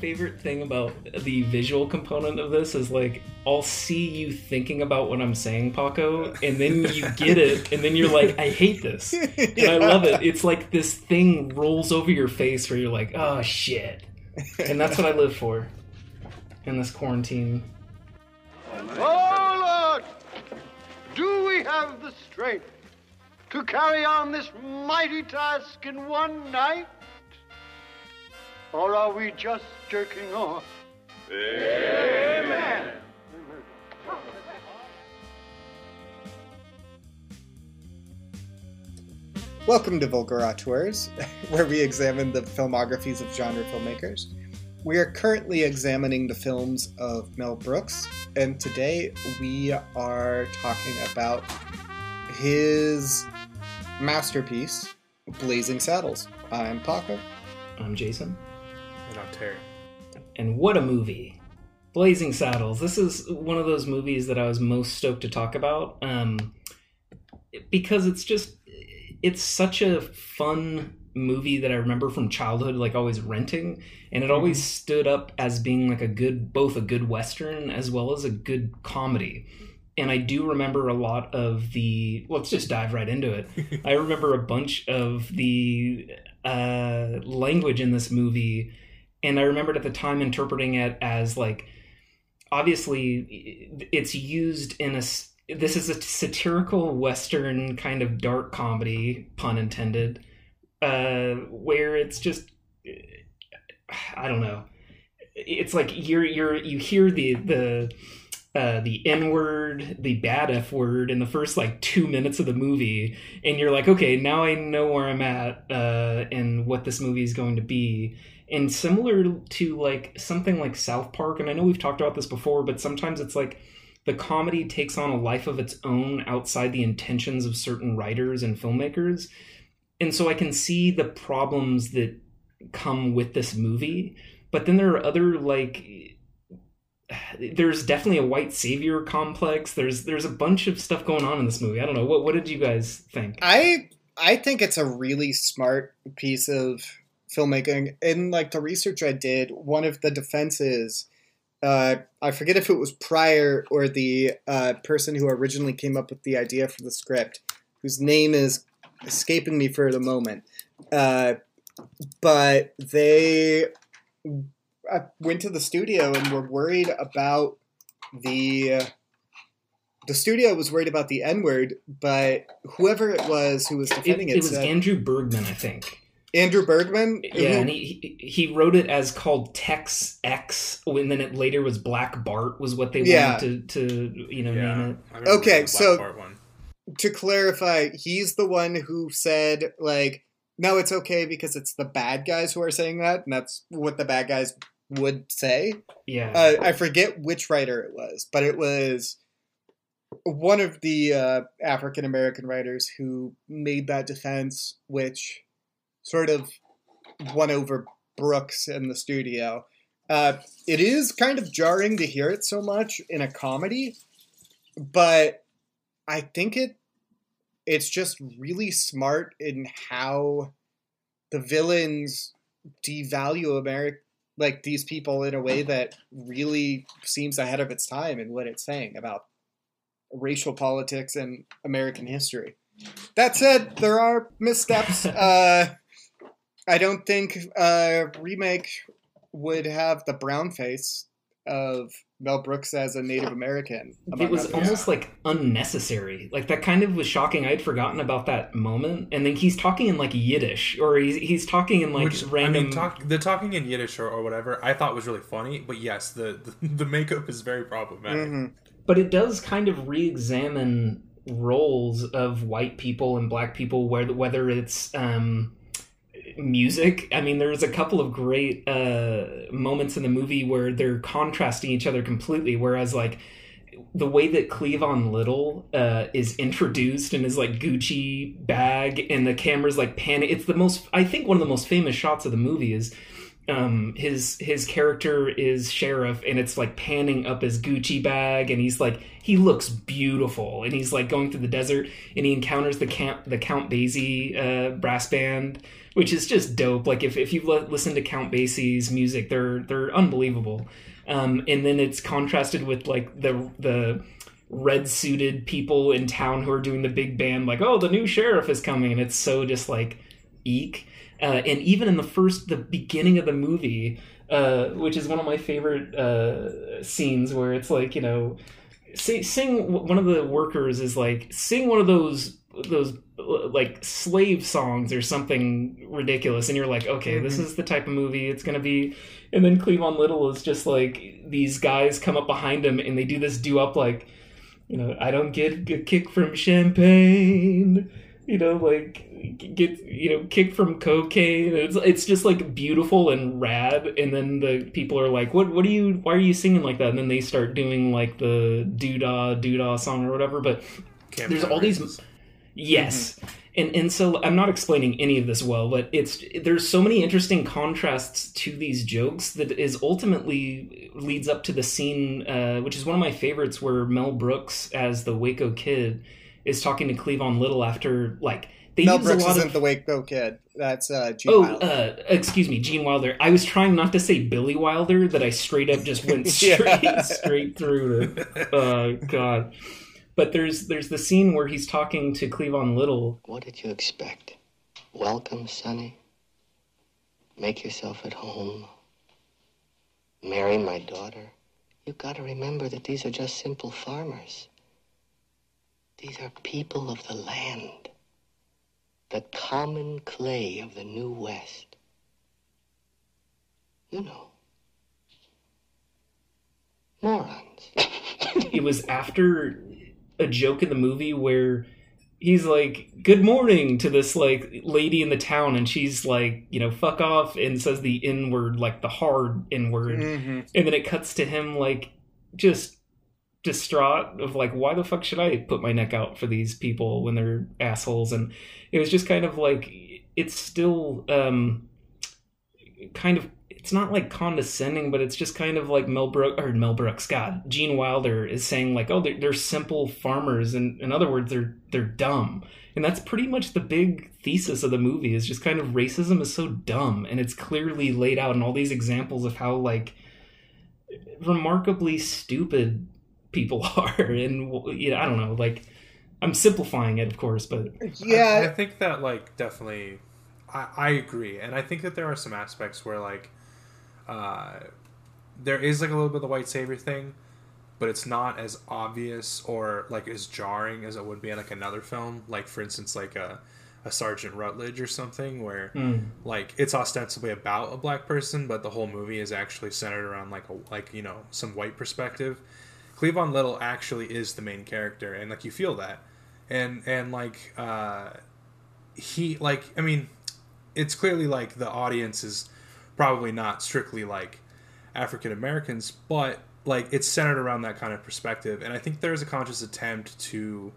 favorite thing about the visual component of this is like I'll see you thinking about what I'm saying, Paco, and then you get it, and then you're like, I hate this, and I love it. It's like this thing rolls over your face where you're like, oh shit, and that's what I live for in this quarantine. Oh, Lord! Do we have the strength to carry on this mighty task in one night? Or are we just jerking off? Amen. Welcome to Vulgar Auteurs, where we examine the filmographies of genre filmmakers. We are currently examining the films of Mel Brooks, and today we are talking about his masterpiece, Blazing Saddles. I'm Paco. I'm Jason, And I'm and what a movie! Blazing Saddles. This is one of those movies that I was most stoked to talk about, um, because it's just it's such a fun movie that I remember from childhood, like always renting, and it always stood up as being like a good, both a good western as well as a good comedy. And I do remember a lot of the. Let's just dive right into it. I remember a bunch of the uh, language in this movie, and I remembered at the time interpreting it as like, obviously, it's used in a. this is a satirical western kind of dark comedy pun intended uh where it's just i don't know it's like you're you're you hear the the uh, the N word, the bad F word in the first like two minutes of the movie, and you're like, okay, now I know where I'm at uh, and what this movie is going to be. And similar to like something like South Park, and I know we've talked about this before, but sometimes it's like the comedy takes on a life of its own outside the intentions of certain writers and filmmakers. And so I can see the problems that come with this movie. But then there are other like there's definitely a white savior complex. There's there's a bunch of stuff going on in this movie. I don't know. What what did you guys think? I I think it's a really smart piece of filmmaking. In like the research I did, one of the defenses, uh, I forget if it was Pryor or the uh, person who originally came up with the idea for the script, whose name is escaping me for the moment. Uh, but they uh, went to the studio and were worried about the the studio was worried about the N word, but whoever it was who was It, defending it, it was said, Andrew Bergman, I think. Andrew Bergman. Yeah, who- and he he he wrote it as called Tex X, and then it later was Black Bart was what they Yeah. wanted to to you know Yeah. name it. Okay, so- to clarify, he's the one who said like, no, it's okay because it's the bad guys who are saying that, and that's what the bad guys would say. Yeah, Uh, I forget which writer it was, but it was one of the uh, African American writers who made that defense, which sort of won over Brooks in the studio. Uh, it is kind of jarring to hear it so much in a comedy, but I think it it's just really smart in how the villains devalue America like these people in a way that really seems ahead of its time in what it's saying about racial politics and American history. That said, there are missteps. uh, I don't think a remake would have the brown face of Mel Brooks as a Native American. it was others. almost like unnecessary. Like that kind of was shocking. I'd forgotten about that moment. And then he's talking in like Yiddish, or he's he's talking in like Which, random. I mean, talk, the talking in Yiddish or, or whatever, I thought was really funny. But yes, the the, the makeup is very problematic. Mhm. but it does kind of re-examine roles of white people and black people whether whether it's um music i mean there's a couple of great uh moments in the movie where they're contrasting each other completely whereas like the way that Cleavon Little uh, is introduced in his like Gucci bag and the camera's like panning. It's the most, I think, one of the most famous shots of the movie is um his his character is sheriff and it's like panning up his gucci bag and he's like he looks beautiful and he's like going through the desert and he encounters the camp the count basie uh brass band which is just dope. Like if, if you've li- listened to count basie's music they're they're unbelievable. Um and then it's contrasted with like the the red suited people in town who are doing the big band like oh the new sheriff is coming. And it's so just like eek. Uh, and even in the first the beginning of the movie uh, which is one of my favorite uh, scenes where it's like you know sing, sing one of the workers is like sing one of those those like slave songs or something ridiculous and you're like okay mm-hmm. this is the type of movie it's gonna be and then cleavon little is just like these guys come up behind him and they do this do up like you know, I don't get a kick from champagne. You know, like get you know kick from cocaine. It's it's just like beautiful and rad. And then the people are like, "What? What are you? Why are you singing like that?" And then they start doing like the doo-dah doo-dah song or whatever. But Can't there's all these. Yes. Mm-hmm and and so I'm not explaining any of this well, but it's there's so many interesting contrasts to these jokes that is ultimately leads up to the scene, uh, which is one of my favorites, where Mel Brooks as the Waco kid is talking to Cleavon Little after like they Mel Brooks isn't of... the Waco kid. That's uh, Gene oh, uh, excuse me, Gene Wilder. I was trying not to say Billy Wilder, that I straight up just went straight yeah. straight through to. Uh, God. But there's there's the scene where he's talking to Cleavon Little. What did you expect? Welcome, Sonny. Make yourself at home. Marry my daughter. You've got to remember that these are just simple farmers. These are people of the land. The common clay of the New West. You know. Morons. it was after a joke in the movie where he's like good morning to this like lady in the town and she's like you know fuck off and says the n word like the hard n word mm-hmm. and then it cuts to him like just distraught of like why the fuck should i put my neck out for these people when they're assholes and it was just kind of like it's still um kind of it's not like condescending, but it's just kind of like Mel Brooks or Mel Brooks, God, Gene Wilder is saying like, oh, they're, they're simple farmers, and in other words, they're they're dumb, and that's pretty much the big thesis of the movie is just kind of racism is so dumb, and it's clearly laid out in all these examples of how like remarkably stupid people are, and you know, I don't know, like I'm simplifying it, of course, but yeah, I, I think that like definitely. I, I agree, and I think that there are some aspects where like uh, there is like a little bit of the white savior thing, but it's not as obvious or like as jarring as it would be in like another film. Like for instance, like a a Sergeant Rutledge or something, where mm. like it's ostensibly about a black person, but the whole movie is actually centered around like a like you know some white perspective. Cleavon Little actually is the main character, and like you feel that, and and like uh, he like I mean, it's clearly like the audience is probably not strictly like African Americans, but like it's centered around that kind of perspective. And I think there's a conscious attempt to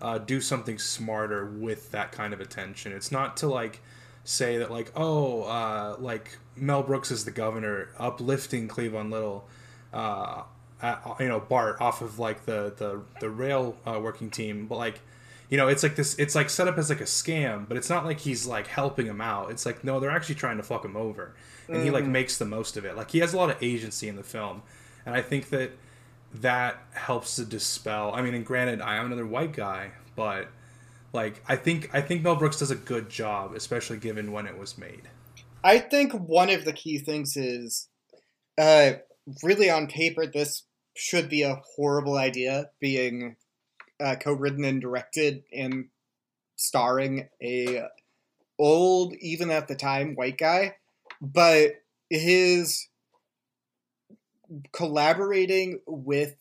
uh, do something smarter with that kind of attention. It's not to like say that like oh uh, like Mel Brooks is the governor uplifting Cleavon Little. Uh, at, you know Bart off of like the the the rail uh, working team, but like you know it's like this it's like set up as like a scam, but it's not like he's like helping him out. It's like no, they're actually trying to fuck him over and mm-hmm. he like mm-hmm. makes the most of it. Like he has a lot of agency in the film, and I think that that helps to dispel. I mean, and granted, I am another white guy, but like I think I think Mel Brooks does a good job, especially given when it was made. I think one of the key things is, uh, really on paper, this should be a horrible idea, being uh, co-written and directed and starring a old, even at the time, white guy but his collaborating with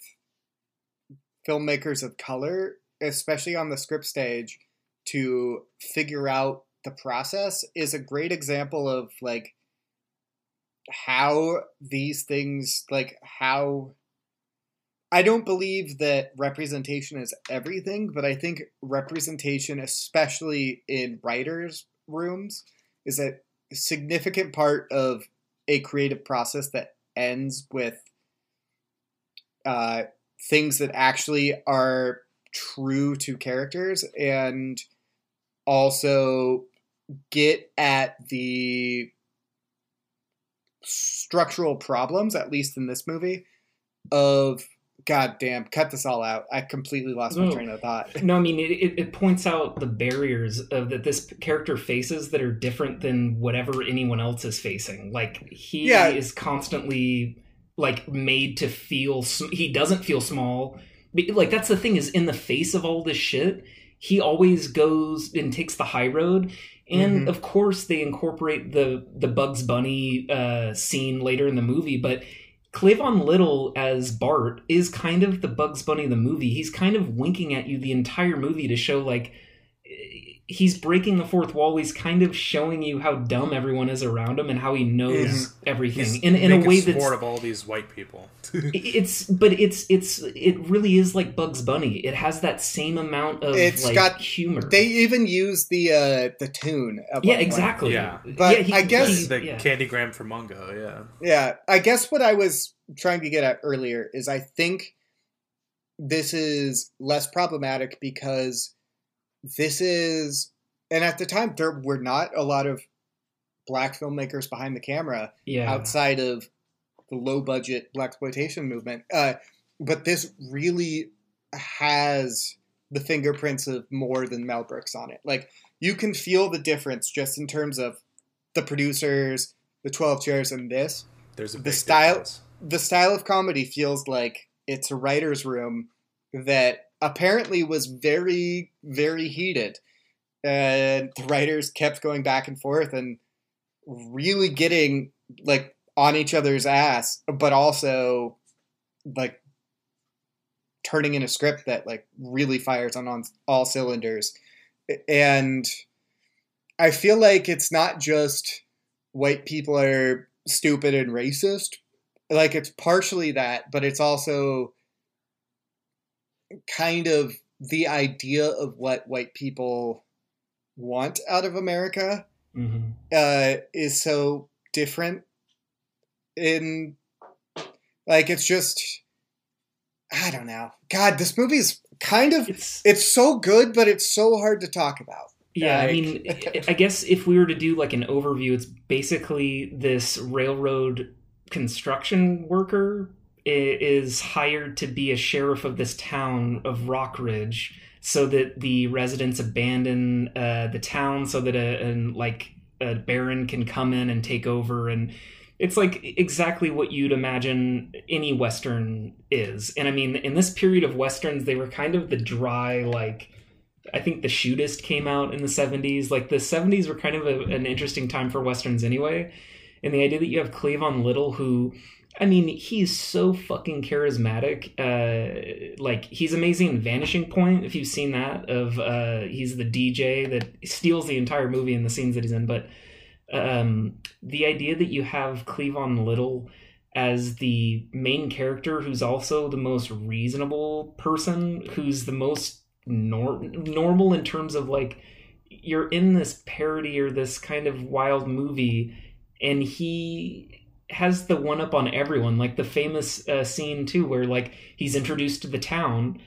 filmmakers of color, especially on the script stage, to figure out the process is a great example of like how these things like how I don't believe that representation is everything, but I think representation, especially in writers' rooms, is a significant part of a creative process that ends with uh, things that actually are true to characters and also get at the structural problems, at least in this movie, of God damn, cut this all out. I completely lost my No. train of thought. No, I mean it, it, points out the barriers of that this character faces that are different than whatever anyone else is facing. Like he Yeah. is constantly like made to feel sm- he doesn't feel small. But, Like that's the thing is in the face of all this shit, he always goes and takes the high road. And Mhm. of course they incorporate the the Bugs Bunny uh, scene later in the movie, but Cleavon Little as Bart is kind of the Bugs Bunny of the movie. He's kind of winking at you the entire movie to show like he's breaking the fourth wall. He's kind of showing you how dumb everyone is around him and how he knows everything He's in in a way sport that's of all these white people. it's but it's it's it really is like Bugs Bunny. It has that same amount of It's like got- humor. They even use the uh, the tune. At yeah, exactly. Yeah. But he- I guess- he- the yeah. candygram for Mongo, yeah. Yeah, I guess what I was trying to get at earlier is I think this is less problematic because this is, and at the time there were not a lot of black filmmakers behind the camera yeah. outside of the low budget black exploitation movement. Uh, but this really has the fingerprints of more than Mel Brooks on it. Like you can feel the difference just in terms of the producers, the Twelve Chairs, and this There's a The big style- difference. the style of comedy feels like it's a writer's room that apparently was very, very heated. And the writers kept going back and forth and really getting like on each other's ass, but also like turning in a script that like really fires on, on all cylinders. And I feel like it's not just white people are stupid and racist, like it's partially that, but it's also kind of the idea of what white people want out of America Mhm. uh, is so different. In like it's just I don't know. God, this movie is kind of It's it's so good, but it's so hard to talk about. Yeah, I mean, I- guess if we were to do like an overview, it's basically this railroad construction worker is hired to be a sheriff of this town of Rockridge, so that the residents abandon uh, the town, so that a and like a baron can come in and take over and. It's like exactly what you'd imagine any Western is. And I mean, in this period of Westerns, they were kind of the dry, like, I think the shootist came out in the 70s. Like the 70s were kind of a, an interesting time for westerns anyway. And the idea that you have Cleavon Little, who, I mean, he's so fucking charismatic. Uh, like he's amazing in Vanishing Point. If you've seen that, of uh, he's the DJ that steals the entire movie and the scenes that he's in. But um, the idea that you have Cleavon Little as the main character, who's also the most reasonable person, who's the most nor- normal in terms of like you're in this parody or this kind of wild movie, and he has the one up on everyone. Like the famous uh, scene too, where like he's introduced to the town.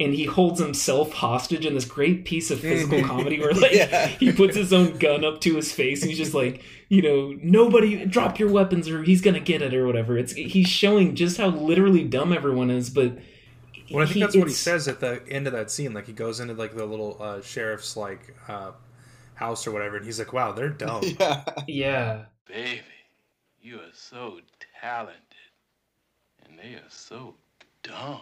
And he holds himself hostage in this great piece of physical comedy where, like, Yeah. he puts his own gun up to his face and he's just like you know nobody drop your weapons or he's gonna get it or whatever it's he's showing just how literally dumb everyone is but Well, I think he- that's what he says at the end of that scene. Like he goes into like the little uh, sheriff's like uh, house or whatever, and he's like, "Wow, they're dumb." Yeah. yeah Baby, you are so talented. And they are so dumb.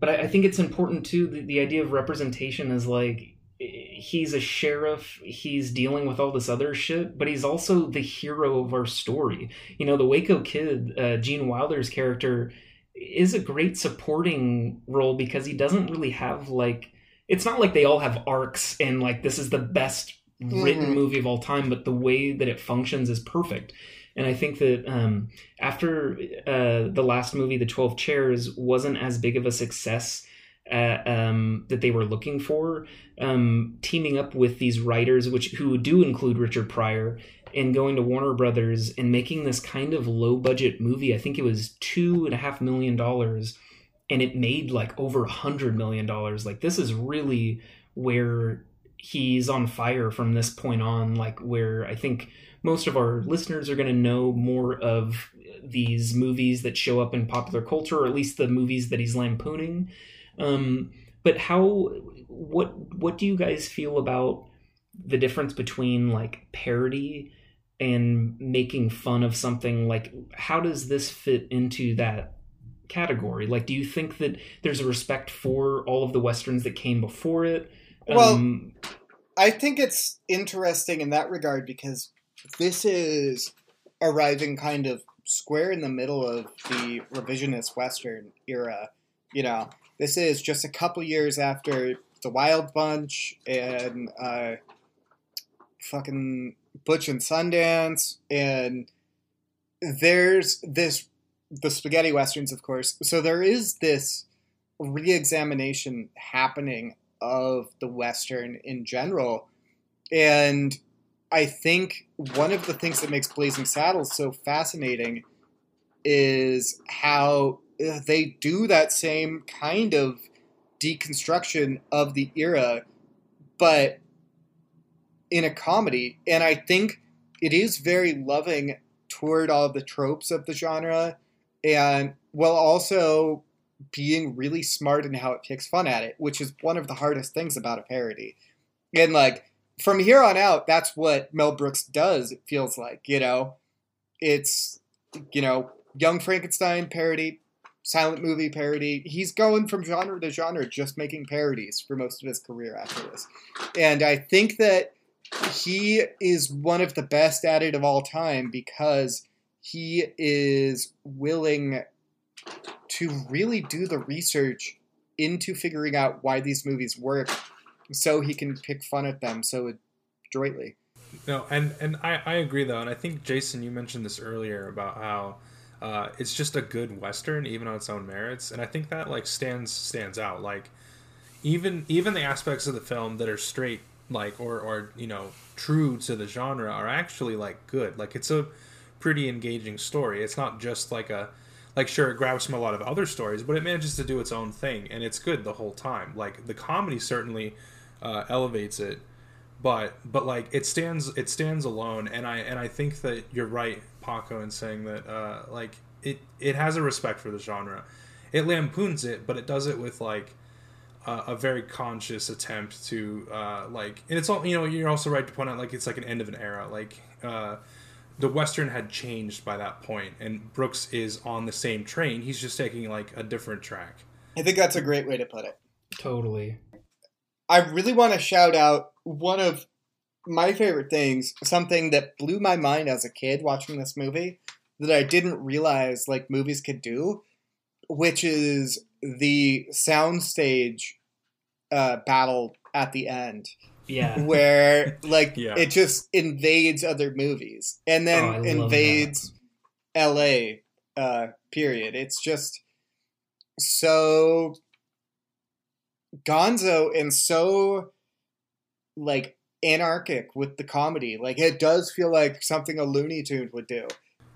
but I, I think it's important too the, the idea of representation is like he's a sheriff he's dealing with all this other shit but he's also the hero of our story you know the waco kid uh, gene wilder's character is a great supporting role because he doesn't really have like it's not like they all have arcs and like this is the best written Mhm. movie of all time but the way that it functions is perfect and i think that um, after uh, the last movie the 12 chairs wasn't as big of a success uh, um, that they were looking for um, teaming up with these writers which who do include richard pryor and going to Warner Brothers and making this kind of low budget movie. I think it was two and a half million dollars, and it made like over a hundred million dollars. Like this is really where he's on fire from this point on. Like where I think most of our listeners are going to know more of these movies that show up in popular culture, or at least the movies that he's lampooning. Um, but how? What? What do you guys feel about? the difference between like parody and making fun of something like how does this fit into that category like do you think that there's a respect for all of the westerns that came before it Well, um, I think it's interesting in that regard because this is arriving kind of square in the middle of the revisionist Western era. You know, this is just a couple years after The Wild Bunch and uh, fucking Butch and Sundance, and there's this the spaghetti westerns, of course. So there is this re-examination happening of the western in general, and I think one of the things that makes Blazing Saddles so fascinating is how uh, they do that same kind of deconstruction of the era, but in a comedy. And I think it is very loving toward all the tropes of the genre, and while also being really smart in how it picks fun at it, which is one of the hardest things about a parody. And like from here on out, that's what Mel Brooks does, it feels like, you know? It's, you know, Young Frankenstein parody, silent movie parody. He's going from genre to genre, just making parodies for most of his career after this. And I think that he is one of the best at it of all time because he is willing to really do the research into figuring out why these movies work so he can pick fun at them so adroitly. No, and and I, I agree though, and I think Jason, you mentioned this earlier about how uh, it's just a good western, even on its own merits, and I think that like stands stands out. Like even even the aspects of the film that are straight like or or you know true to the genre are actually like good. Like it's a pretty engaging story. It's not just like a like sure it grabs from a lot of other stories, but it manages to do its own thing, and it's good the whole time. Like the comedy certainly uh, elevates it. But but like it stands it stands alone. And i and i think that you're right paco in saying that uh like it it has a respect for the genre. It lampoons it but it does it with like uh, a very conscious attempt to uh like and it's all you know you're also right to point out like it's like an end of an era. Like uh the western had changed by that point and brooks is on the same train. He's just taking like a different track. I think that's a great way to put it. totally I really want to shout out one of my favorite things, something that blew my mind as a kid watching this movie that I didn't realize like movies could do, which is the soundstage uh, battle at the end, yeah where like Yeah. it just invades other movies and Oh, then love invades L.A. Uh, period. It's just so gonzo and so like anarchic with the comedy. Like it does feel like something a Looney Tune would do.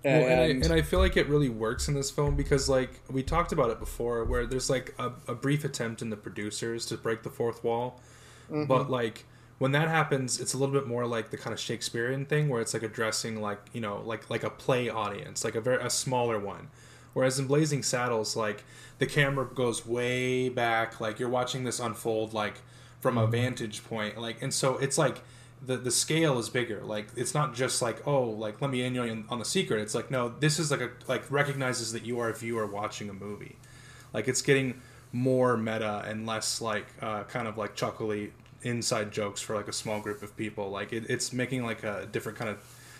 Well, and, I, And- and I feel like it really works in this film because, like, we talked about it before, where there's like a, a brief attempt in the producers to break the fourth wall, Mhm. but like when that happens, it's a little bit more like the kind of Shakespearean thing, where it's like addressing like you know like like a play audience, like a very a smaller one. Whereas in Blazing Saddles, like the camera goes way back, like you're watching this unfold like from a vantage point, like and so it's like the the scale is bigger. Like it's not just like oh like let me in on, on the secret. It's like no, this is like a like recognizes that you are a viewer watching a movie. Like it's getting more meta and less like uh, kind of like chuckly inside jokes for like a small group of people. Like it, it's making like a different kind of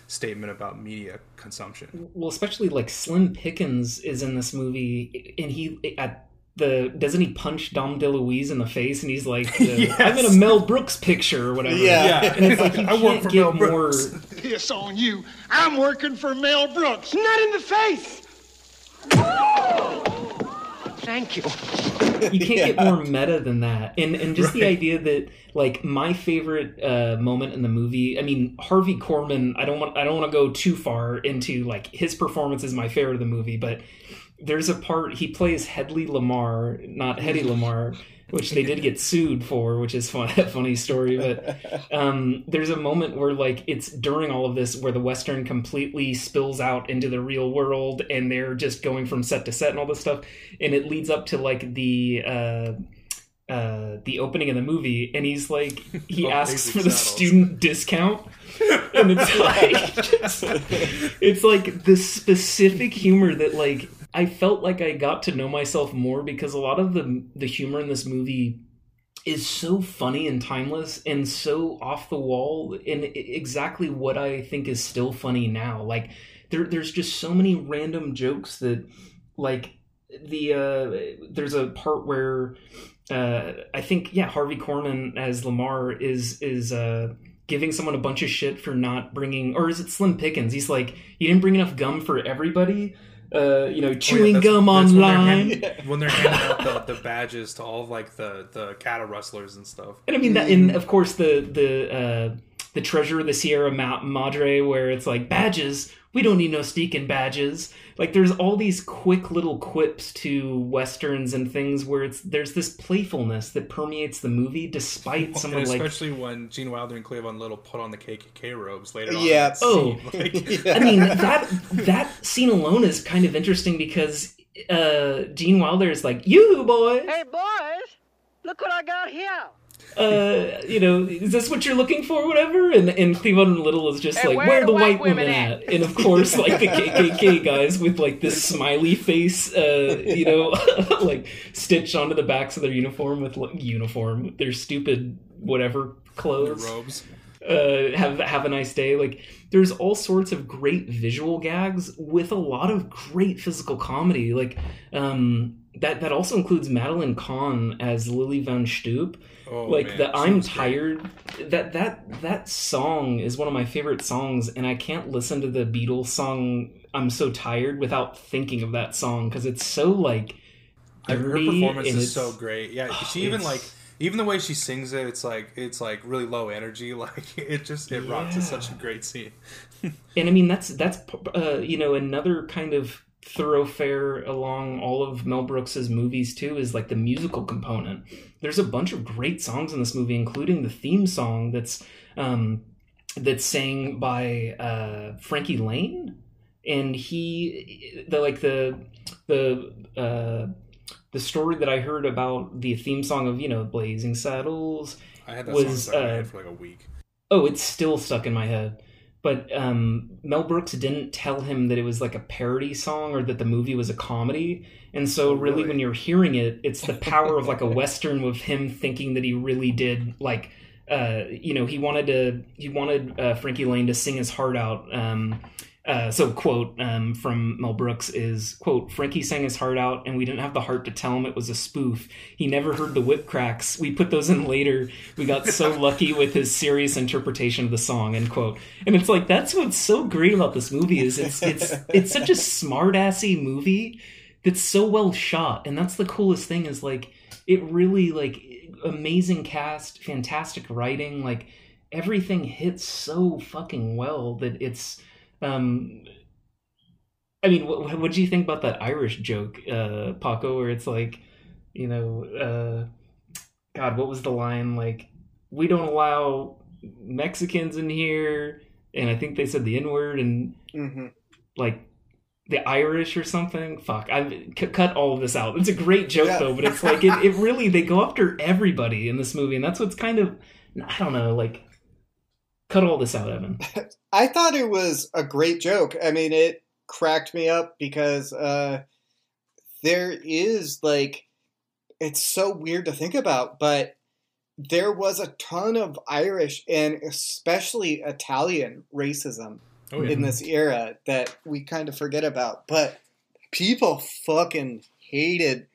statement about media consumption. well especially like slim pickens is in this movie and he at the doesn't he punch dom deluise in the face and he's like the, i'm in a mel brooks picture or whatever Yeah. and it's like you I work can't for get Mel more Brooks. This on you. I'm working for Mel Brooks. Not in the face. Thank you. you can't get more meta than that. And and just the idea that like my favorite uh moment in the movie i mean harvey korman i don't want i don't want to go too far into like his performance is my favorite of the movie but there's a part he plays hedley lamarr not hedy lamarr which they did get sued for which is fun, a funny story but um, there's a moment where like it's during all of this where the western completely spills out into the real world and they're just going from set to set and all this stuff and it leads up to like the uh uh the opening of the movie and he's like he Oh, asks for the saddles. student discount and it's like just, it's like the specific humor that like I felt like I got to know myself more because a lot of the the humor in this movie is so funny and timeless and so off the wall and exactly what I think is still funny now. Like there there's just so many random jokes that like the uh there's a part where uh I think yeah Harvey Korman as Lamarr is is uh giving someone a bunch of shit for not bringing or is it Slim Pickens he's like you didn't bring enough gum for everybody uh you know chewing Oh, that's- gum that's when they're online hand- when they're handing out the, the badges to all of like the the cattle rustlers and stuff. And I mean that, and of course the the uh, the treasure of the Sierra Ma- Madre, where it's like badges. We don't need no sneaking badges. Like there's all these quick little quips to westerns and things where it's there's this playfulness that permeates the movie, despite some And of like. especially when Gene Wilder and Cleavon Little put on the KKK robes later on. Yeah. in Oh. scene. Like, I mean that that scene alone is kind of interesting because uh, Gene Wilder is like, "You boys, Hey, boys, look what I got here. Uh, you know, is this what you're looking for, whatever? And and Cleveland Little is just Hey, like, where where are are the the white, white women women at? And of course, like the KKK guys with like this smiley face, uh, you know, like stitched onto the backs of their uniform with like, uniform, with their stupid whatever their clothes. robes. Uh, have have a nice day. Like there's all sorts of great visual gags with a lot of great physical comedy. Like um, that that also includes Madeline Kahn as Lili Von Shtupp Oh, like man, the I'm tired that that that song is one of my favorite songs and I can't listen to the Beatles song I'm so tired without thinking of that song because it's so like Her- performance is so great. Yeah, Oh, she even like even the way she sings it, it's like it's like really low energy. Like it just it rocks. It's such a great scene. and I mean that's that's uh, you know another kind of thoroughfare along all of Mel Brooks's movies too is like the musical component. There's a bunch of great songs in this movie, including the theme song that's um, that's sang by uh, Frankie Laine, and he the like the the uh, the story that I heard about the theme song of you know Blazing Saddles I had that Was, song stuck in my uh, for like a week. oh, it's still stuck in my head. But um, Mel Brooks didn't tell him that it was like a parody song or that the movie was a comedy. And so, Oh, really, really? when you're hearing it, it's the power of like a Western with him thinking that he really did like, uh, you know, he wanted to, he wanted uh, Frankie Laine to sing his heart out. Um, uh, so, quote um, from Mel Brooks is, quote, Frankie sang his heart out and we didn't have the heart to tell him it was a spoof. He never heard the whip cracks. We put those in later. We got so lucky with his serious interpretation of the song, end quote. And it's like, that's what's so great about this movie is it's, it's, it's such a smart assy movie that's so well shot. And that's the coolest thing is like, it really like amazing cast, fantastic writing, like everything hits so fucking well that it's, um, I mean, what what do you think about that Irish joke, uh, Paco, where it's like, you know, uh, God, what was the line like? We don't allow Mexicans in here, and I think they said the N word and hmm like the Irish or something. Fuck, I c- cut all of this out. It's a great joke Yeah. though, but it's like it, it really they go after everybody in this movie, and that's what's kind of I don't know, like cut all this out, Evan. I thought it was a great joke. I mean, it cracked me up because uh, there is like, it's so weird to think about, but there was a ton of Irish and especially Italian racism Oh yeah. in this era that we kind of forget about. But people fucking hated.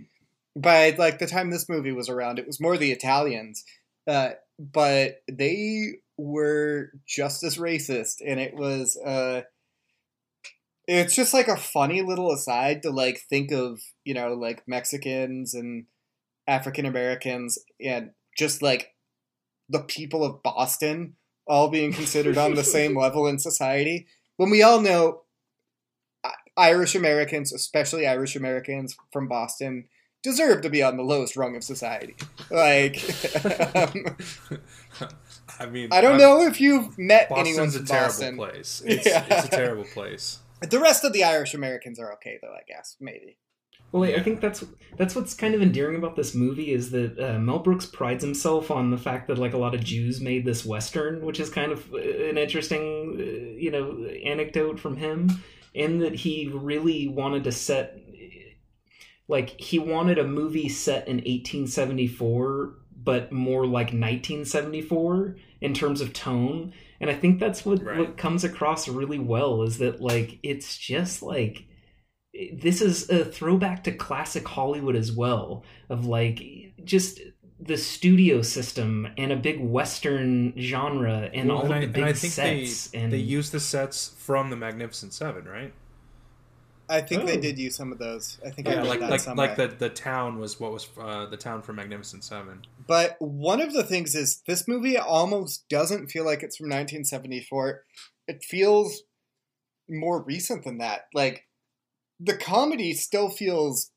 By like the time this movie was around, it was more the Italians, uh, but they were just as racist, and it was. Uh, it's just like a funny little aside to like think of you know like Mexicans and African Americans and just like the people of Boston all being considered on the same level in society when we all know Irish Americans, especially Irish Americans from Boston, deserve to be on the lowest rung of society. Like, um, I mean, I don't I'm- know if you've met anyone Boston's a terrible Boston. place. It's, Yeah. it's a terrible place. The rest of the Irish Americans are okay, though. I guess maybe. Well, I- I think that's that's what's kind of endearing about this movie is that uh, Mel Brooks prides himself on the fact that like a lot of Jews made this western, which is kind of uh, an interesting, uh, you know, anecdote from him, in that he really wanted to set, like he wanted a movie set in 1874, but more like 1974 in terms of tone, and I think that's what Right. what comes across really well is that like it's just like this is a throwback to classic Hollywood as well, of like just the studio system and a big Western genre and Well, all and of I, the and big I think sets. they and they use the sets from the Magnificent Seven, right? I think they Oh. did use some of those. I think Yeah, read like that like somewhere. like the the town was what was uh, the town from Magnificent Seven. But one of the things is this movie almost doesn't feel like it's from 1974. It feels more recent than that. Like the comedy still feels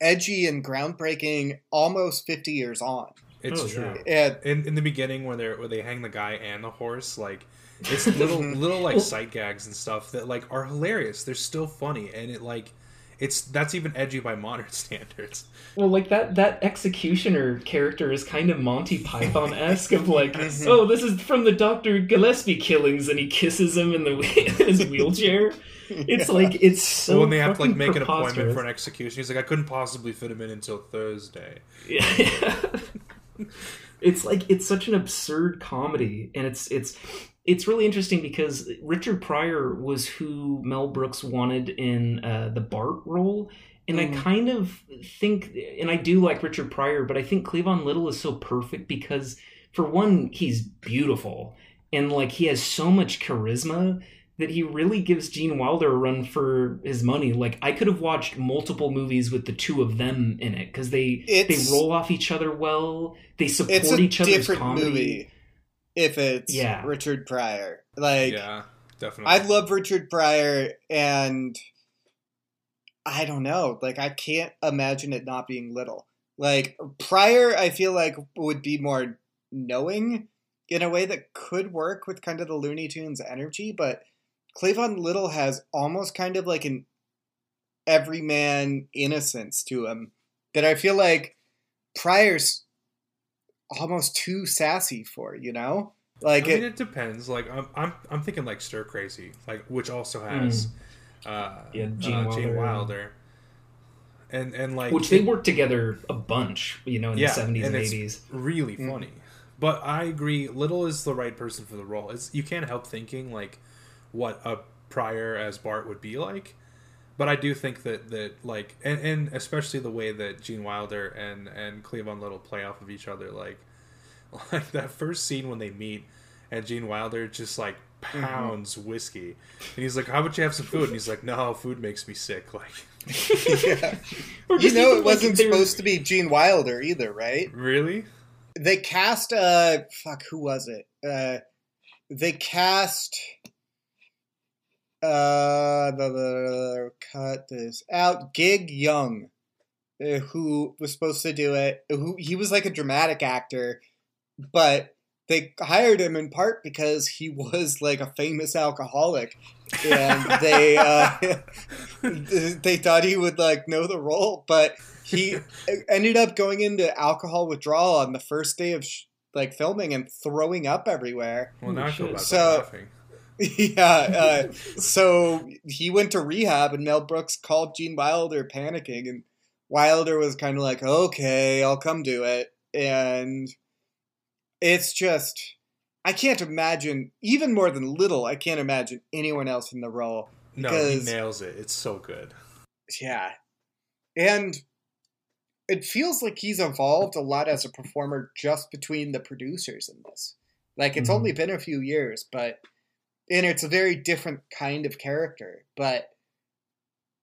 edgy and groundbreaking almost 50 years on. It's Oh, true. yeah. And In in the beginning, where they where they hang the guy and the horse, like it's little little like sight gags and stuff that like are hilarious. They're still funny, and it like it's that's even edgy by modern standards. well, like that that executioner character is kind of Monty Python esque of like, Mhm. oh, this is from the Doctor Gillespie killings, and he kisses him in the in his wheelchair. It's Yeah. like it's so. So when they have to like make an appointment for an execution, he's like, I couldn't possibly fit him in until Thursday. Yeah. it's like it's such an absurd comedy and it's it's it's really interesting because Richard Pryor was who Mel Brooks wanted in uh, the Bart role and Mhm. I kind of think and I do like Richard Pryor but I think Cleavon Little is so perfect because for one he's beautiful and like he has so much charisma that he really gives Gene Wilder a run for his money. Like I could have watched multiple movies with the two of them in it because they It's- they roll off each other well. They support each other's comedy. movie if it's Yeah. Richard Pryor. Like yeah, definitely. I love Richard Pryor, and I don't know. Like, I can't imagine it not being little. Like, Pryor, I feel like would be more knowing in a way that could work with kind of the Looney Tunes energy, but Cleavon Little has almost kind of like an everyman innocence to him that I feel like Pryor's almost too sassy for, you know? Like, I mean, it, it depends. Like I'm, I'm, I'm thinking like Stir Crazy, like which also has, uh, Hmm. Yeah, Gene uh, Wilder. Wilder, and and like Which they it- worked together a bunch, you know, in yeah, the seventies and it's eighties. really Mm. funny. But I agree, Little is the right person for the role. It's you can't help thinking like what a Pryor as Bart would be like. But I do think that that like and, and especially the way that Gene Wilder and and Cleavon Little play off of each other, like like that first scene when they meet and Gene Wilder just like Mm-hmm. pounds whiskey and he's like, "How about you have some food?" And he's like, "No, food makes me sick." Like, yeah. You know, it wasn't they're- supposed to be Gene Wilder either, right? really? They cast uh fuck who was it? Uh they cast uh the, the cut this out Gig Young uh, who was supposed to do it who he was like a dramatic actor but they hired him in part because he was like a famous alcoholic and they uh they thought he would like know the role but he ended up going into alcohol withdrawal on the first day of sh- like filming and throwing up everywhere Well, now I feel bad So- laughing. yeah uh, so he went to rehab and mel brooks called gene wilder panicking and wilder was kind of like okay i'll come do it and it's just i can't imagine even more than little i can't imagine anyone else in the role No, he nails it. It's so good. Yeah. And it feels like he's evolved a lot as a performer just between the producers in this. Like it's Mhm. only been a few years, but and it's a very different kind of character, but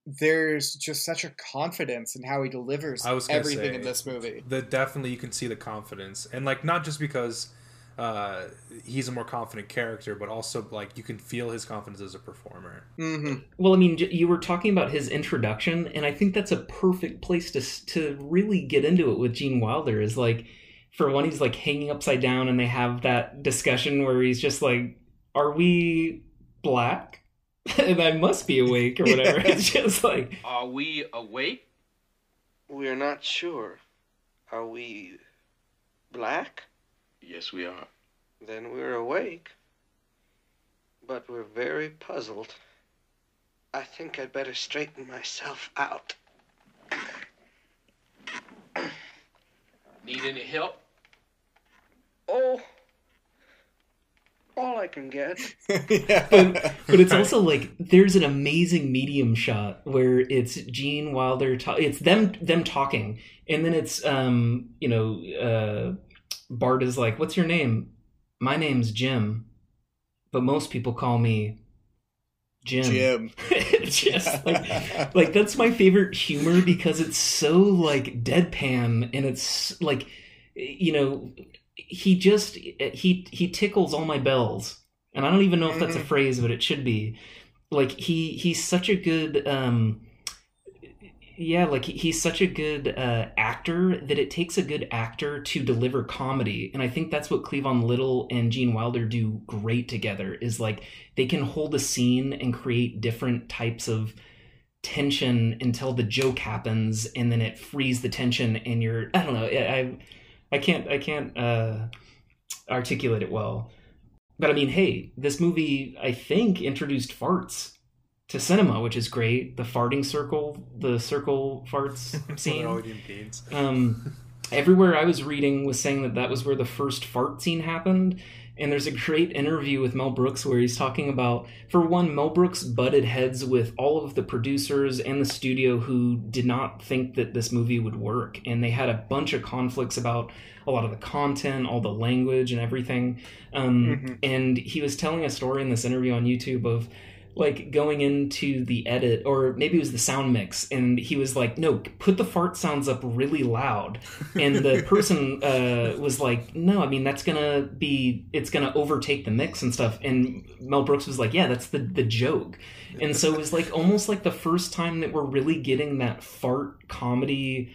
there's just such a confidence in how he delivers I was everything say, in this movie. The definitely you can see the confidence, and like not just because uh, he's a more confident character, but also like you can feel his confidence as a performer. hmm Well, I mean, you were talking about his introduction, and I think that's a perfect place to to really get into it with Gene Wilder. Is like, for one, he's like hanging upside down, and they have that discussion where he's just like, "Are we black?" and I must be awake or whatever. Yeah. It's just like, Are we awake? We're not sure. Are we black? Yes, we are. Then we're awake. But we're very puzzled. I think I'd better straighten myself out. Need any help? Oh, all I can get. yeah. but, but it's also like there's an amazing medium shot where it's Gene Wilder. Ta- it's them them talking, and then it's um you know uh, Bart is like, "What's your name?" My name's Jim, but most people call me Jim. Jim. just like like that's my favorite humor because it's so like deadpan and it's like you know he just he he tickles all my bells. And i don't even know if that's a Mhm. phrase but it should be. Like he he's such a good um yeah like he's such a good uh actor that it takes a good actor to deliver comedy. And i think that's what cleavon little and gene wilder do great together is like they can hold a scene and create different types of tension until the joke happens and then it frees the tension and you're i don't know i i, I can't i can't uh articulate it well but i mean hey this movie i think introduced farts to cinema which is great the farting circle the circle farts scene They're all eating beans. um, everywhere I was reading was saying that that was where the first fart scene happened. And there's a great interview with Mel Brooks where he's talking about, for one, Mel Brooks butted heads with all of the producers and the studio who did not think that this movie would work. And they had a bunch of conflicts about a lot of the content, all the language, and everything. Um, Mhm. And he was telling a story in this interview on YouTube of like going into the edit or maybe it was the sound mix and he was like no put the fart sounds up really loud and the person uh, was like no i mean that's gonna be it's gonna overtake the mix and stuff and mel brooks was like yeah that's the the joke and so it was like almost like the first time that we're really getting that fart comedy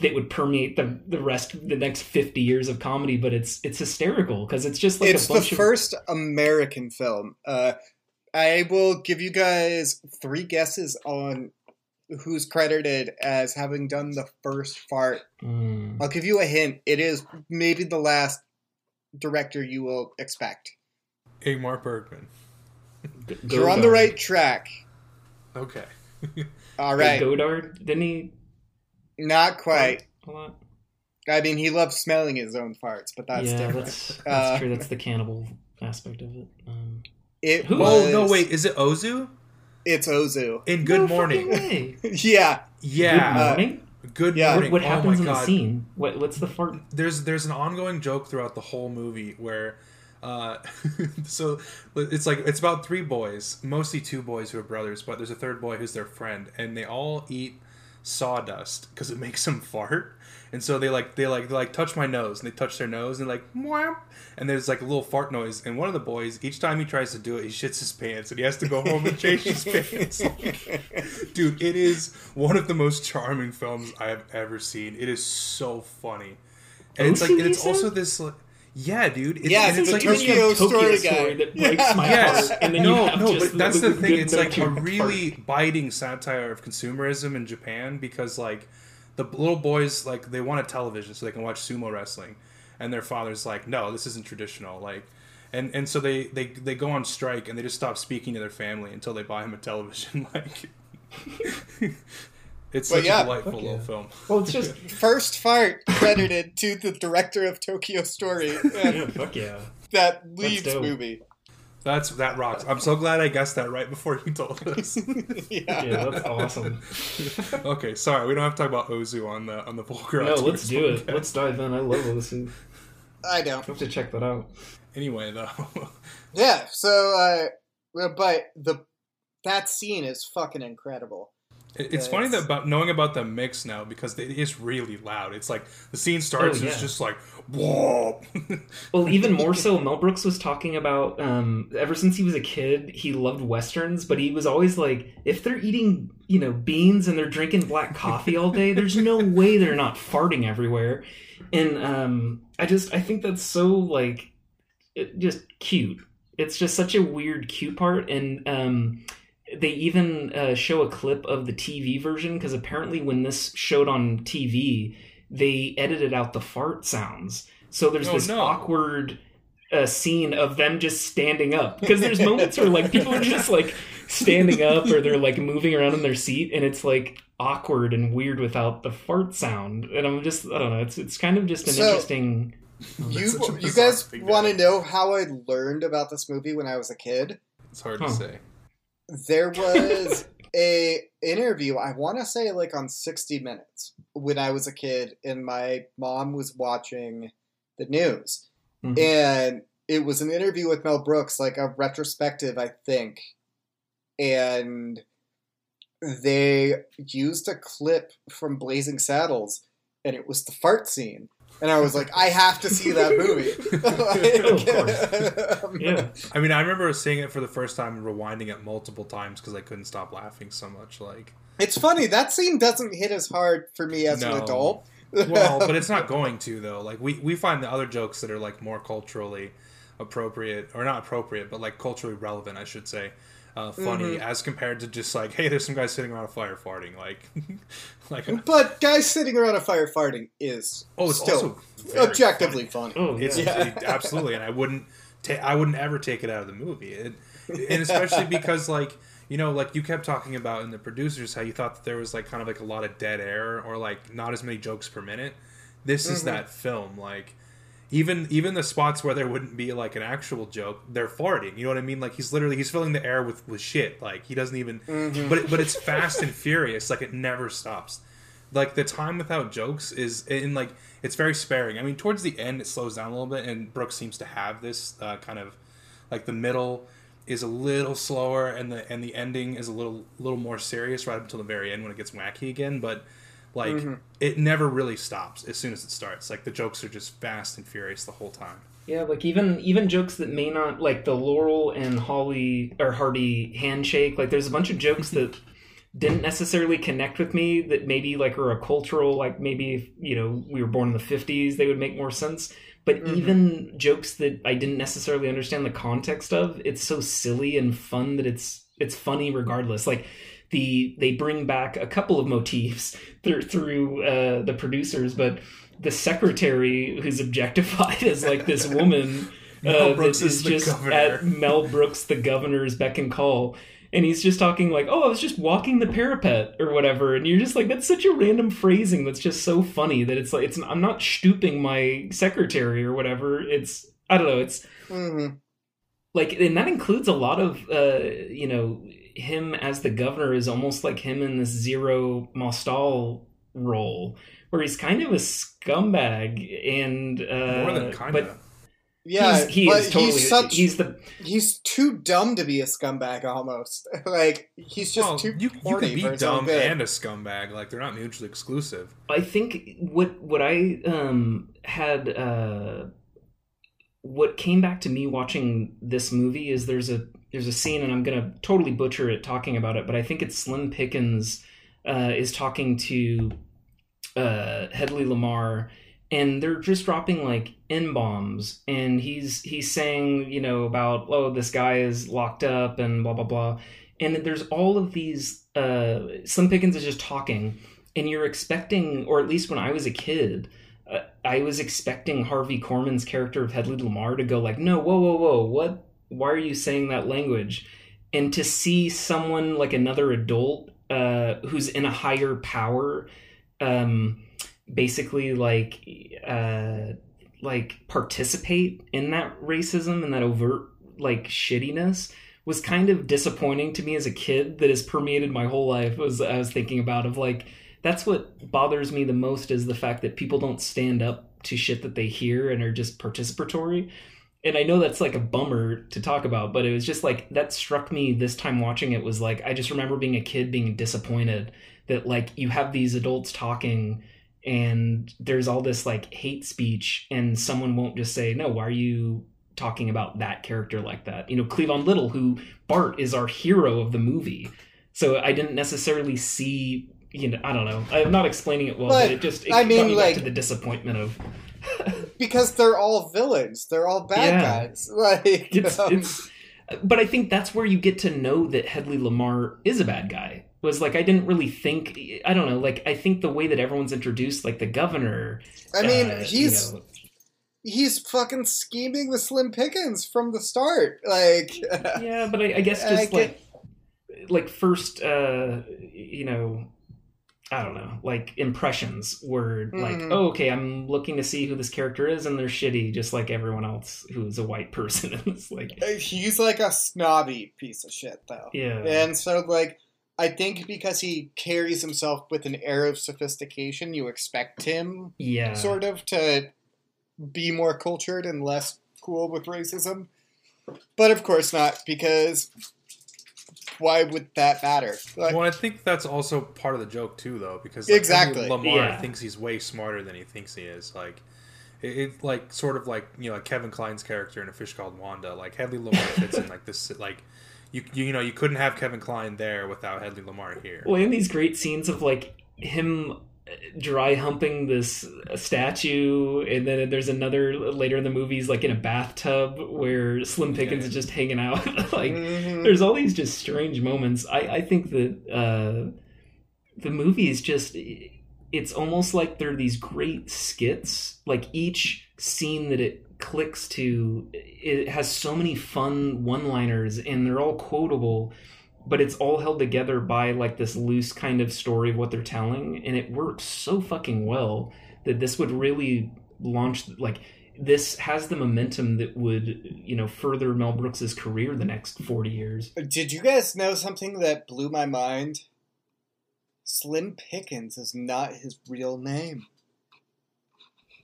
that would permeate the the rest the next 50 years of comedy but it's it's hysterical because it's just like it's a the of first American film. Uh, I will give you guys three guesses on who's credited as having done the first fart. Mm. I'll give you a hint. It is maybe the last director you will expect. Ingmar Bergman. G- You're on the right track. Okay. All right. Wait, Godard didn't he? not quite. A lot? I mean, he loves smelling his own farts, but that's yeah, different. that's that's Uh, true. That's the cannibal aspect of it. Um, It Who- was, Oh no! Wait, is it Ozu it's Ozu. in Good no Morning? way. yeah, Yeah, Good morning. Good Yeah. Morning. What, what oh happens my in the scene? What what's the fart? there's there's an ongoing joke throughout the whole movie where uh so it's like it's about three boys mostly two boys who are brothers but there's a third boy who's their friend and they all eat sawdust because it makes them fart and so they like they like they like touch my nose and they touch their nose and like Mwah! and there's like a little fart noise and one of the boys each time he tries to do it he shits his pants and he has to go home and change his pants Like, dude it is one of the most charming films i have ever seen it is so funny and it's like and it's also this like, yeah dude it's, Yeah, and it's it's like Then you Tokyo Story guy. that breaks Yeah. my yes heart, and then no you have no but that's the, thing it's like a really fart. biting satire of consumerism in japan because like the little boys like they want a television so they can watch sumo wrestling and their father's like no this isn't traditional like and and so they they they go on strike and they just stop speaking to their family until they buy him a television like it's But such yeah, a delightful fuck little yeah. film Well, it's just first fart credited to the director of Tokyo Story. yeah, fuck yeah. that leads dope. movie. That's that rocks i'm so glad i guessed that right before you told us yeah. Yeah, that's awesome. okay sorry we don't have to talk about ozu on the on the vulgar No, let's do it. Let's dive in. I love Ozu. I don't. I have to check that out. anyway though Yeah, so uh, Uh, But the that scene is fucking incredible. It- It's funny that about knowing about the mix now because it is really loud. It's like the scene starts and it's just like whoa. Well, even more so, Mel Brooks was talking about um, ever since he was a kid, he loved westerns, but he was always like, if they're eating, you know, beans and they're drinking black coffee all day, there's no way they're not farting everywhere. And um, I just, I think that's so like, it, just cute. It's just such a weird, cute part, and um, they even uh, show a clip of the TV version because apparently when this showed on TV, they edited out the fart sounds. So there's Oh, this no. awkward uh, scene of them just standing up because there's moments where like people are just like standing up or they're like moving around in their seat and it's like awkward and weird without the fart sound and i'm just i don't know it's it's kind of just an So- interesting You you guys want to know how I learned about this movie when I was a kid? It's hard Huh. to say. There was a interview I want to say like on 60 Minutes when I was a kid, and my mom was watching the news, Mhm. and it was an interview with Mel Brooks, like a retrospective, I think, and they used a clip from Blazing Saddles, and it was the fart scene. And I was like, I have to see that movie. Of Like, yeah I mean, I remember seeing it for the first time and rewinding it multiple times because I couldn't stop laughing so much. Like, It's funny that scene doesn't hit as hard for me as No. an adult. well, but it's not going to though. Like, we we find the other jokes that are like more culturally appropriate, or not appropriate, but like culturally relevant, I should say. Uh, funny Mm-hmm. as compared to just like, hey, there's some guys sitting around a fire farting, like, like But guys sitting around a fire farting is oh, it's still also very objectively funny. oh yeah It's it- absolutely, and I wouldn't, ta- I wouldn't ever take it out of the movie, it, and especially because like you know, like you kept talking about in the producers how you thought that there was like kind of like a lot of dead air or like not as many jokes per minute. This is that film, like even even the spots where there wouldn't be like an actual joke, they're farting. You know what I mean? Like he's literally he's filling the air with with shit. Like he doesn't even, but it, but it's fast and furious. Like it never stops like the time without jokes is in like it's very sparing. I mean, towards the end it slows down a little bit, and Brooks seems to have this uh, kind of like the middle is a little slower, and the and the ending is a little little more serious right up until the very end when it gets wacky again. But like mm-hmm. it never really stops as soon as it starts. Like the jokes are just fast and furious the whole time. Yeah, like even even jokes that may not like the Laurel and Holly or Hardy handshake. Like there's a bunch of jokes that didn't necessarily connect with me that maybe like are a cultural like maybe if you know we were born in the 50s they would make more sense but mm-hmm. even jokes that i didn't necessarily understand the context of it's so silly and fun that it's it's funny regardless like the they bring back a couple of motifs through through uh, the producers but the secretary who's objectified as like this woman Mel uh, Brooks that is is the just governor. at Mel Brooks, the governor's beck and call. And he's just talking like, "Oh, I was just walking the parapet or whatever," and you're just like, "That's such a random phrasing that's just so funny that it's like it's I'm not stooping my secretary or whatever. It's I don't know. It's hmm like and that includes a lot of uh you know him as the governor is almost like him in this zero mostel role where he's kind of a scumbag and uh More than kind but of. Yeah, he's, he but is totally he's such he's the he's too dumb to be a scumbag almost. like he's just Well, too you, you can be for his own dumb and a scumbag. Like they're not mutually exclusive. I think what what I um had uh what came back to me watching this movie is there's a there's a scene and I'm gonna totally butcher it talking about it, but I think it's Slim Pickens uh, is talking to uh, Lamarr and they're just dropping like n bombs and he's he's saying you know about oh this guy is locked up and blah blah blah and there's all of these uh slim pickens is just talking and you're expecting or at least when i was a kid uh, i was expecting harvey korman's character of hedley lamarr to go like no whoa whoa whoa what why are you saying that language? And to see someone like another adult uh who's in a higher power um basically like uh like participate in that racism and that overt like shittiness was kind of disappointing to me as a kid that has permeated my whole life was I was thinking about of like that's what bothers me the most is the fact that people don't stand up to shit that they hear and are just participatory and I know that's like a bummer to talk about, but it was just like that struck me this time watching it was like I just remember being a kid being disappointed that like you have these adults talking and there's all this like hate speech and someone won't just say no why are you talking about that character like that? You know cleavon little who bart is our hero of the movie. So i didn't necessarily see you know i don't know. I'm not explaining it well but, But, it just it I got mean, me like- back to the disappointment of because they're all villains. They're all bad Yeah. guys. Like it's um, it's but i think that's where you get to know that hedley lamarr is a bad guy was like i didn't really think i don't know like i think the way that everyone's introduced like the governor I mean, uh, you he's know, he's fucking scheming with Slim Pickens from the start. Like, yeah but i, I guess I just get- like like first uh you know i don't know like impressions were like Mhm. oh okay i'm looking to see who this character is and they're shitty just like everyone else who's a white person it's like he's like a snobby piece of shit, though. yeah And so, like, I think because he carries himself with an air of sophistication, you expect him yeah sort of to be more cultured and less cool with racism. But of course not, because why would that matter? Like, well, I think that's also part of the joke too, though, because like, Exactly. Lamarr Yeah. thinks he's way smarter than he thinks he is. Like, it, it like sort of like you know like Kevin Kline's character in A Fish Called Wanda. Like Hedley Lamarr fits in like this. Like, you you, you know you couldn't have Kevin Kline there without Hedley Lamarr here. Well, in these great scenes of like him dry humping this statue, and then there's another later in the movies, like in a bathtub where Slim Pickens Yeah. is just hanging out. like, mhm. there's all these just strange moments. I, I think that uh, the movie is just. It's almost like they're these great skits. Like each scene that it clicks to, it has so many fun one-liners, and they're all quotable but it's all held together by like this loose kind of story of what they're telling and it works so fucking well that this would really launch like this has the momentum that would you know further mel brooks's career the next 40 years Did you guys know something that blew my mind? Slim Pickens is not his real name.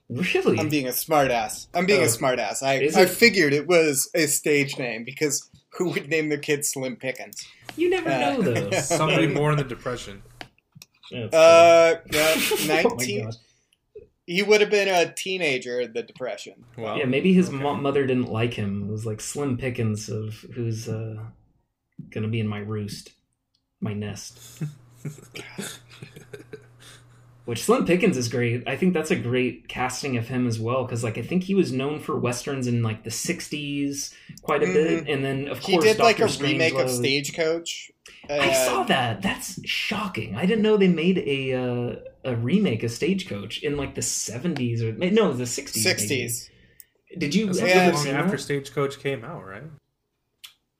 really I'm being a smartass. I'm being Oh. a smartass. I, I it- figured it was a stage name because who would name their kid Slim Pickens? You never Uh, know though Somebody born in the Depression. That's Uh, yeah, true. Oh my 19. God. he would have been a teenager in the Depression. Well, yeah maybe his okay. mo- mother didn't like him it was like slim pickens of who's uh gonna be in my roost my nest Which Slim Pickens is great. I think that's a great casting of him as well because, like, I think he was known for westerns in like the '60s quite a bit, and then of He course did like Dr. a remake of Strangelove- Stagecoach. I saw that. That's shocking. I didn't know they made a uh, a remake of Stagecoach in like the '70s or no, the '60s. maybe. 60s. Did you That's Yeah, long after that? Stagecoach came out, right?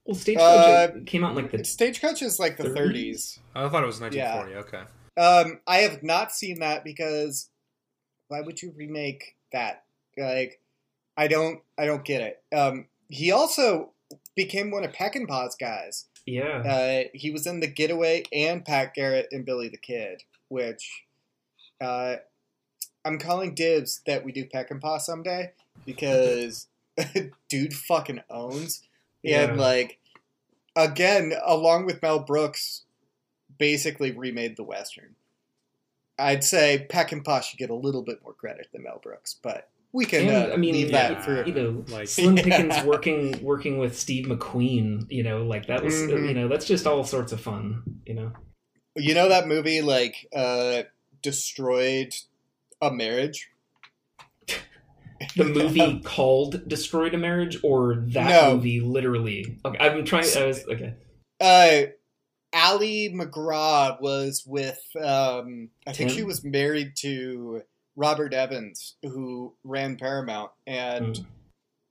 Well, Stagecoach Uh, came out in like the Stagecoach is like the 30s? 30s. I thought it was 1940. Okay. Um, I have not seen that because why would you remake that? Like, I don't, I don't get it. Um, he also became one of Peckinpah's guys. yeah. Uh, he was in The Getaway and Pat Garrett and Billy the Kid, which uh, I'm calling dibs that we do Peckinpah someday because dude fucking owns. Yeah. And like, again, along with Mel Brooks, basically remade the Western. I'd say Peckinpah should get a little bit more credit than Mel Brooks, but we can And, uh, I mean, leave yeah, that for you know, Like- Slim Yeah. Pickens working working with Steve McQueen. You know, like that was Mhm. you know that's just all sorts of fun. You know, You know that movie like uh destroyed a marriage? the movie called "Destroyed a Marriage" or that No. movie literally. Okay, I'm trying. I was okay. uh Ali MacGraw was with um I think she was married to Robert Evans who ran Paramount and Mm.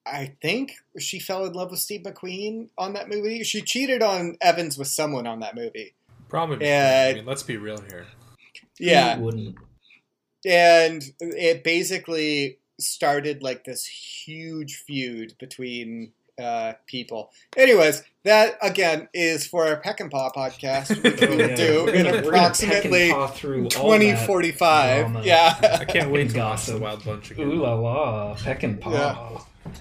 I think she fell in love with Steve McQueen on that movie. She cheated on Evans with someone on that movie. Probably. Yeah. I mean, let's be real here. Yeah. Wouldn't. and it basically started like this huge feud between uh, people. Anyways, that again is for our Peckinpah podcast, which we Oh, will yeah. do We're in gonna- we're approximately peck and paw through all that 2045. Yeah. I can't wait And to watch the gossip. Wild Bunch again. Ooh la la, peck and paw. Yeah.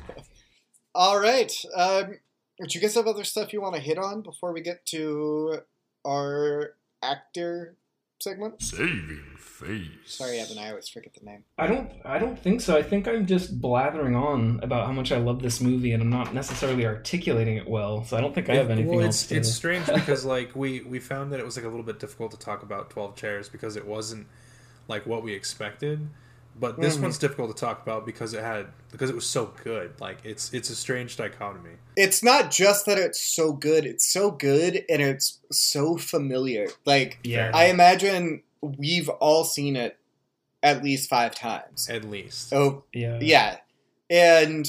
All right. Um, do you guys have other stuff you want to hit on before we get to our actor segment? Saving face. Sorry, Evan. I always forget the name. I don't. I don't think so. I think I'm just blathering on about how much I love this movie, and I'm not necessarily articulating it well. So I don't think I have anything well, else it's to. it's strange because like we we found that it was like a little bit difficult to talk about Twelve Chairs because it wasn't like what we expected. But this Mhm. one's difficult to talk about because it had because it was so good. Like it's it's a strange dichotomy. It's not just that it's so good; it's so good and it's so familiar. Like, yeah. I imagine we've all seen it at least five times. At least. Oh, yeah. yeah, and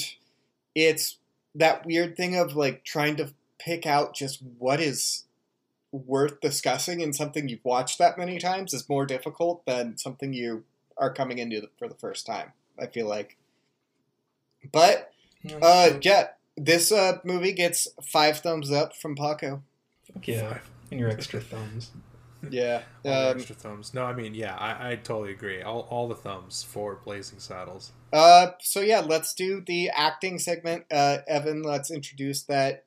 it's that weird thing of like trying to pick out just what is worth discussing and something you've watched that many times is more difficult than something you are coming into the, for the first time. I feel like, but Yeah, uh, so- yeah, this uh, movie gets five thumbs up from Paco. fuck yeah. And your extra thumbs. Yeah, All um, extra thumbs. No, I mean, yeah, I, I totally agree. All, all the thumbs for Blazing Saddles. Uh, so yeah, let's do the acting segment. Uh, Evan, let's introduce that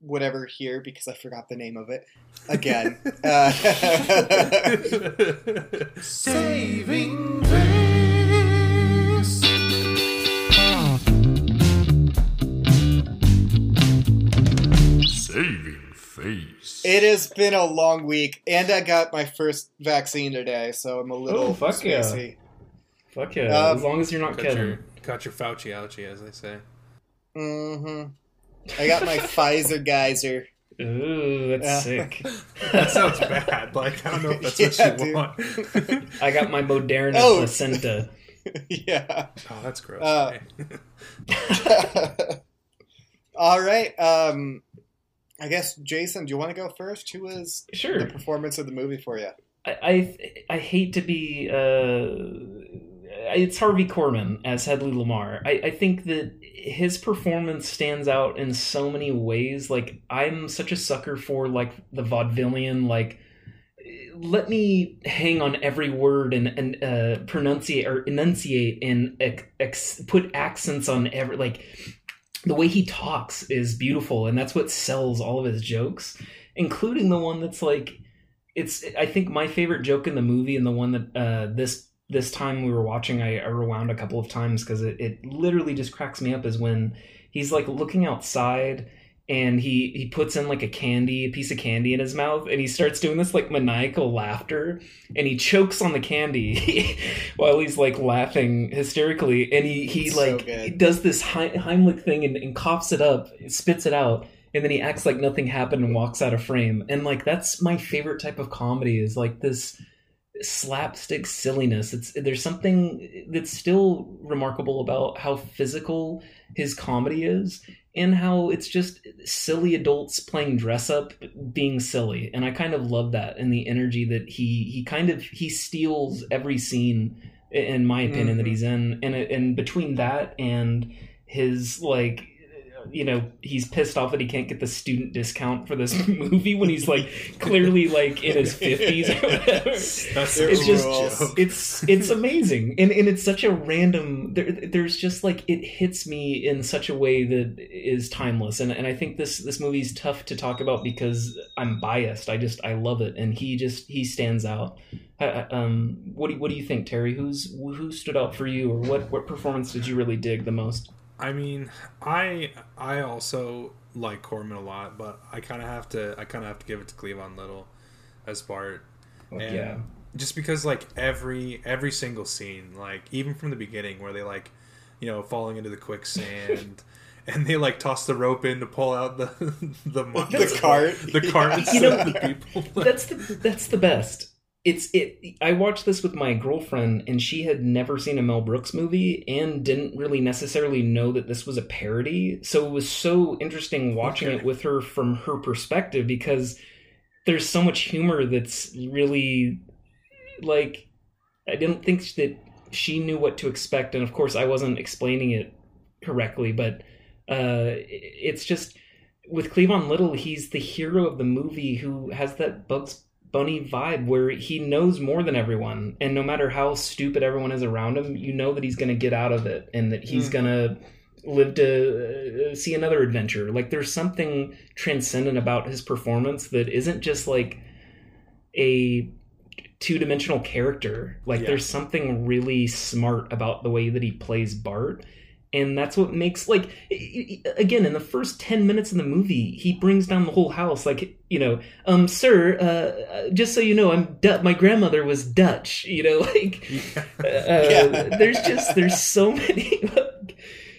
whatever here because I forgot the name of it again. uh, Saving face. Saving face. it has been a long week, and I got my first vaccine today, so I'm a little Oh, fuck yeah. Fuck yeah. Um, as long as you're not Got Kevin. your, got your Fauci ouchie, as they say. hmm I got my Pfizer geyser. Ooh, that's Yeah. sick. That sounds bad. Like, I don't know if that's Yeah, what you dude. want. I got my Moderna Oh. placenta. yeah. oh, that's gross. Uh, All right. Um, I guess Jason, do you want to go first? Who was Sure. the performance of the movie for you? I, I I hate to be uh it's Harvey Korman as Hedley Lamarr. I, I think that his performance stands out in so many ways. Like I'm such a sucker for like the vaudevillian like let me hang on every word and and uh, pronunciate or enunciate and ex, ex, put accents on every like the way he talks is beautiful and that's what sells all of his jokes including the one that's like it's i think my favorite joke in the movie and the one that uh this this time we were watching i, I rewound a couple of times because it, it literally just cracks me up is when he's like looking outside and he he puts in like a candy a piece of candy in his mouth and he starts doing this like maniacal laughter and he chokes on the candy while he's like laughing hysterically and he he It's so like he does this heimlich thing and, and coughs it up spits it out and then he acts like nothing happened and walks out of frame. And like that's my favorite type of comedy is like this slapstick silliness. It's there's something that's still remarkable about how physical his comedy is and how it's just silly adults playing dress up being silly. And i kind of love that and the energy that he he kind of he steals every scene in my opinion that Mhm. he's in. And and between that and his like you know he's pissed off that he can't get the student discount for this movie when he's like clearly like in his 50s or whatever. That's it's just rules. it's it's amazing. And and it's such a random there, there's just like it hits me in such a way that is timeless. And and I think this this movie's tough to talk about because I'm biased. I just I love it. And he just he stands out. Uh, uh, um what do you, what do you think Terry? Who's who stood out for you or what what performance did you really dig the most I mean, I I also like Korman a lot, but I kind of have to I kind of have to give it to Cleavon Little as Bart. Fuck and yeah. just because like every every single scene, like even from the beginning where they like, you know, falling into the quicksand. And they like toss the rope in to pull out the the mon- The cart. the cart Yeah. You know, of the people. that's the that's the best. It's it. I watched this with my girlfriend, and she had never seen a Mel Brooks movie, and didn't really necessarily know that this was a parody. So it was so interesting watching Okay. it with her from her perspective because there's so much humor that's really like I didn't think that she knew what to expect, and of course I wasn't explaining it correctly, but uh, it's just with Cleavon Little, he's the hero of the movie who has that Bugs Bunny vibe where he knows more than everyone, and no matter how stupid everyone is around him, you know that he's going to get out of it and that he's Mhm. going to live to uh, see another adventure. Like there's something transcendent about his performance that isn't just like a two-dimensional character. Like Yeah. there's something really smart about the way that he plays Bart. And that's what makes like again in the first 10 minutes of the movie he brings down the whole house like you know um sir uh, uh just so you know I'm Du- my grandmother was Dutch you know like uh, Yeah. there's just there's so many like,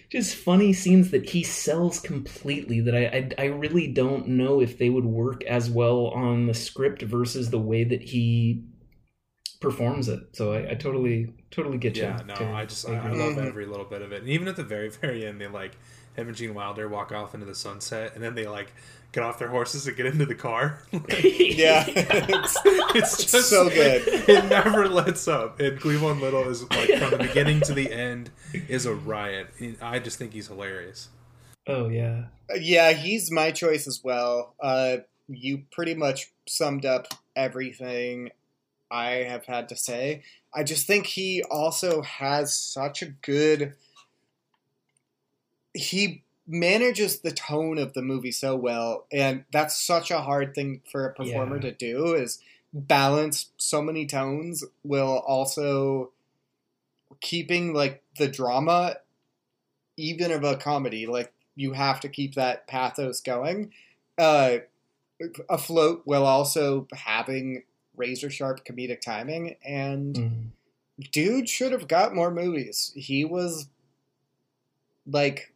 just funny scenes that he sells completely that I, I I really don't know if they would work as well on the script versus the way that he performs it. So I, I totally totally get you. Yeah, no, Terry. I just I, I love every little bit of it. And even at the very very end, they like him and Gene Wilder walk off into the sunset, and then they like get off their horses and get into the car. Yeah, it's, it's just so good. It never lets up. And Cleavon Little is like from the beginning to the end is a riot. I just think he's hilarious. Oh yeah. yeah, he's my choice as well. Uh, you pretty much summed up everything I have had to say. I just think he also has such a good. He manages the tone of the movie so well, and that's such a hard thing for a performer Yeah. to do. Is balance so many tones while also keeping like the drama even of a comedy like you have to keep that pathos going uh afloat while also having razor sharp comedic timing and Mhm. dude should have got more movies he was like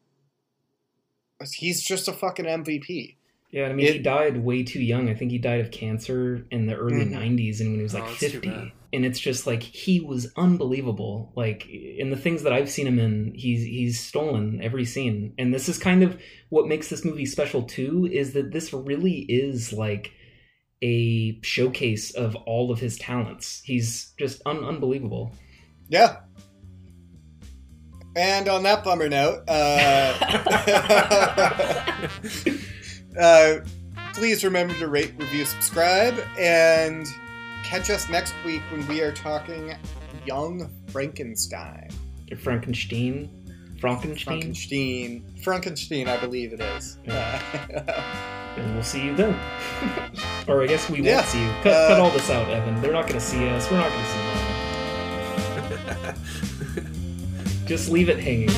he's just a fucking mvp Yeah, I mean, he died way too young. I think he died of cancer in the early Mhm. 90s and when he was Oh, like that's too 50. And it's just like he was unbelievable. Like in the things that I've seen him in, he's he's stolen every scene. And this is kind of what makes this movie special too is that this really is like a showcase of all of his talents. He's just un- unbelievable. yeah and on that bummer note uh Uh, please remember to rate, review, subscribe, and catch us next week when we are talking Young Frankenstein. Frankenstein, Frankenstein, Frankenstein. Frankenstein, I believe it is. Uh, and we'll see you then. Or I guess we won't Yeah. see you. Cut, Uh, cut all this out, Evan. They're not going to see us. We're not going to see them. Just leave it hanging.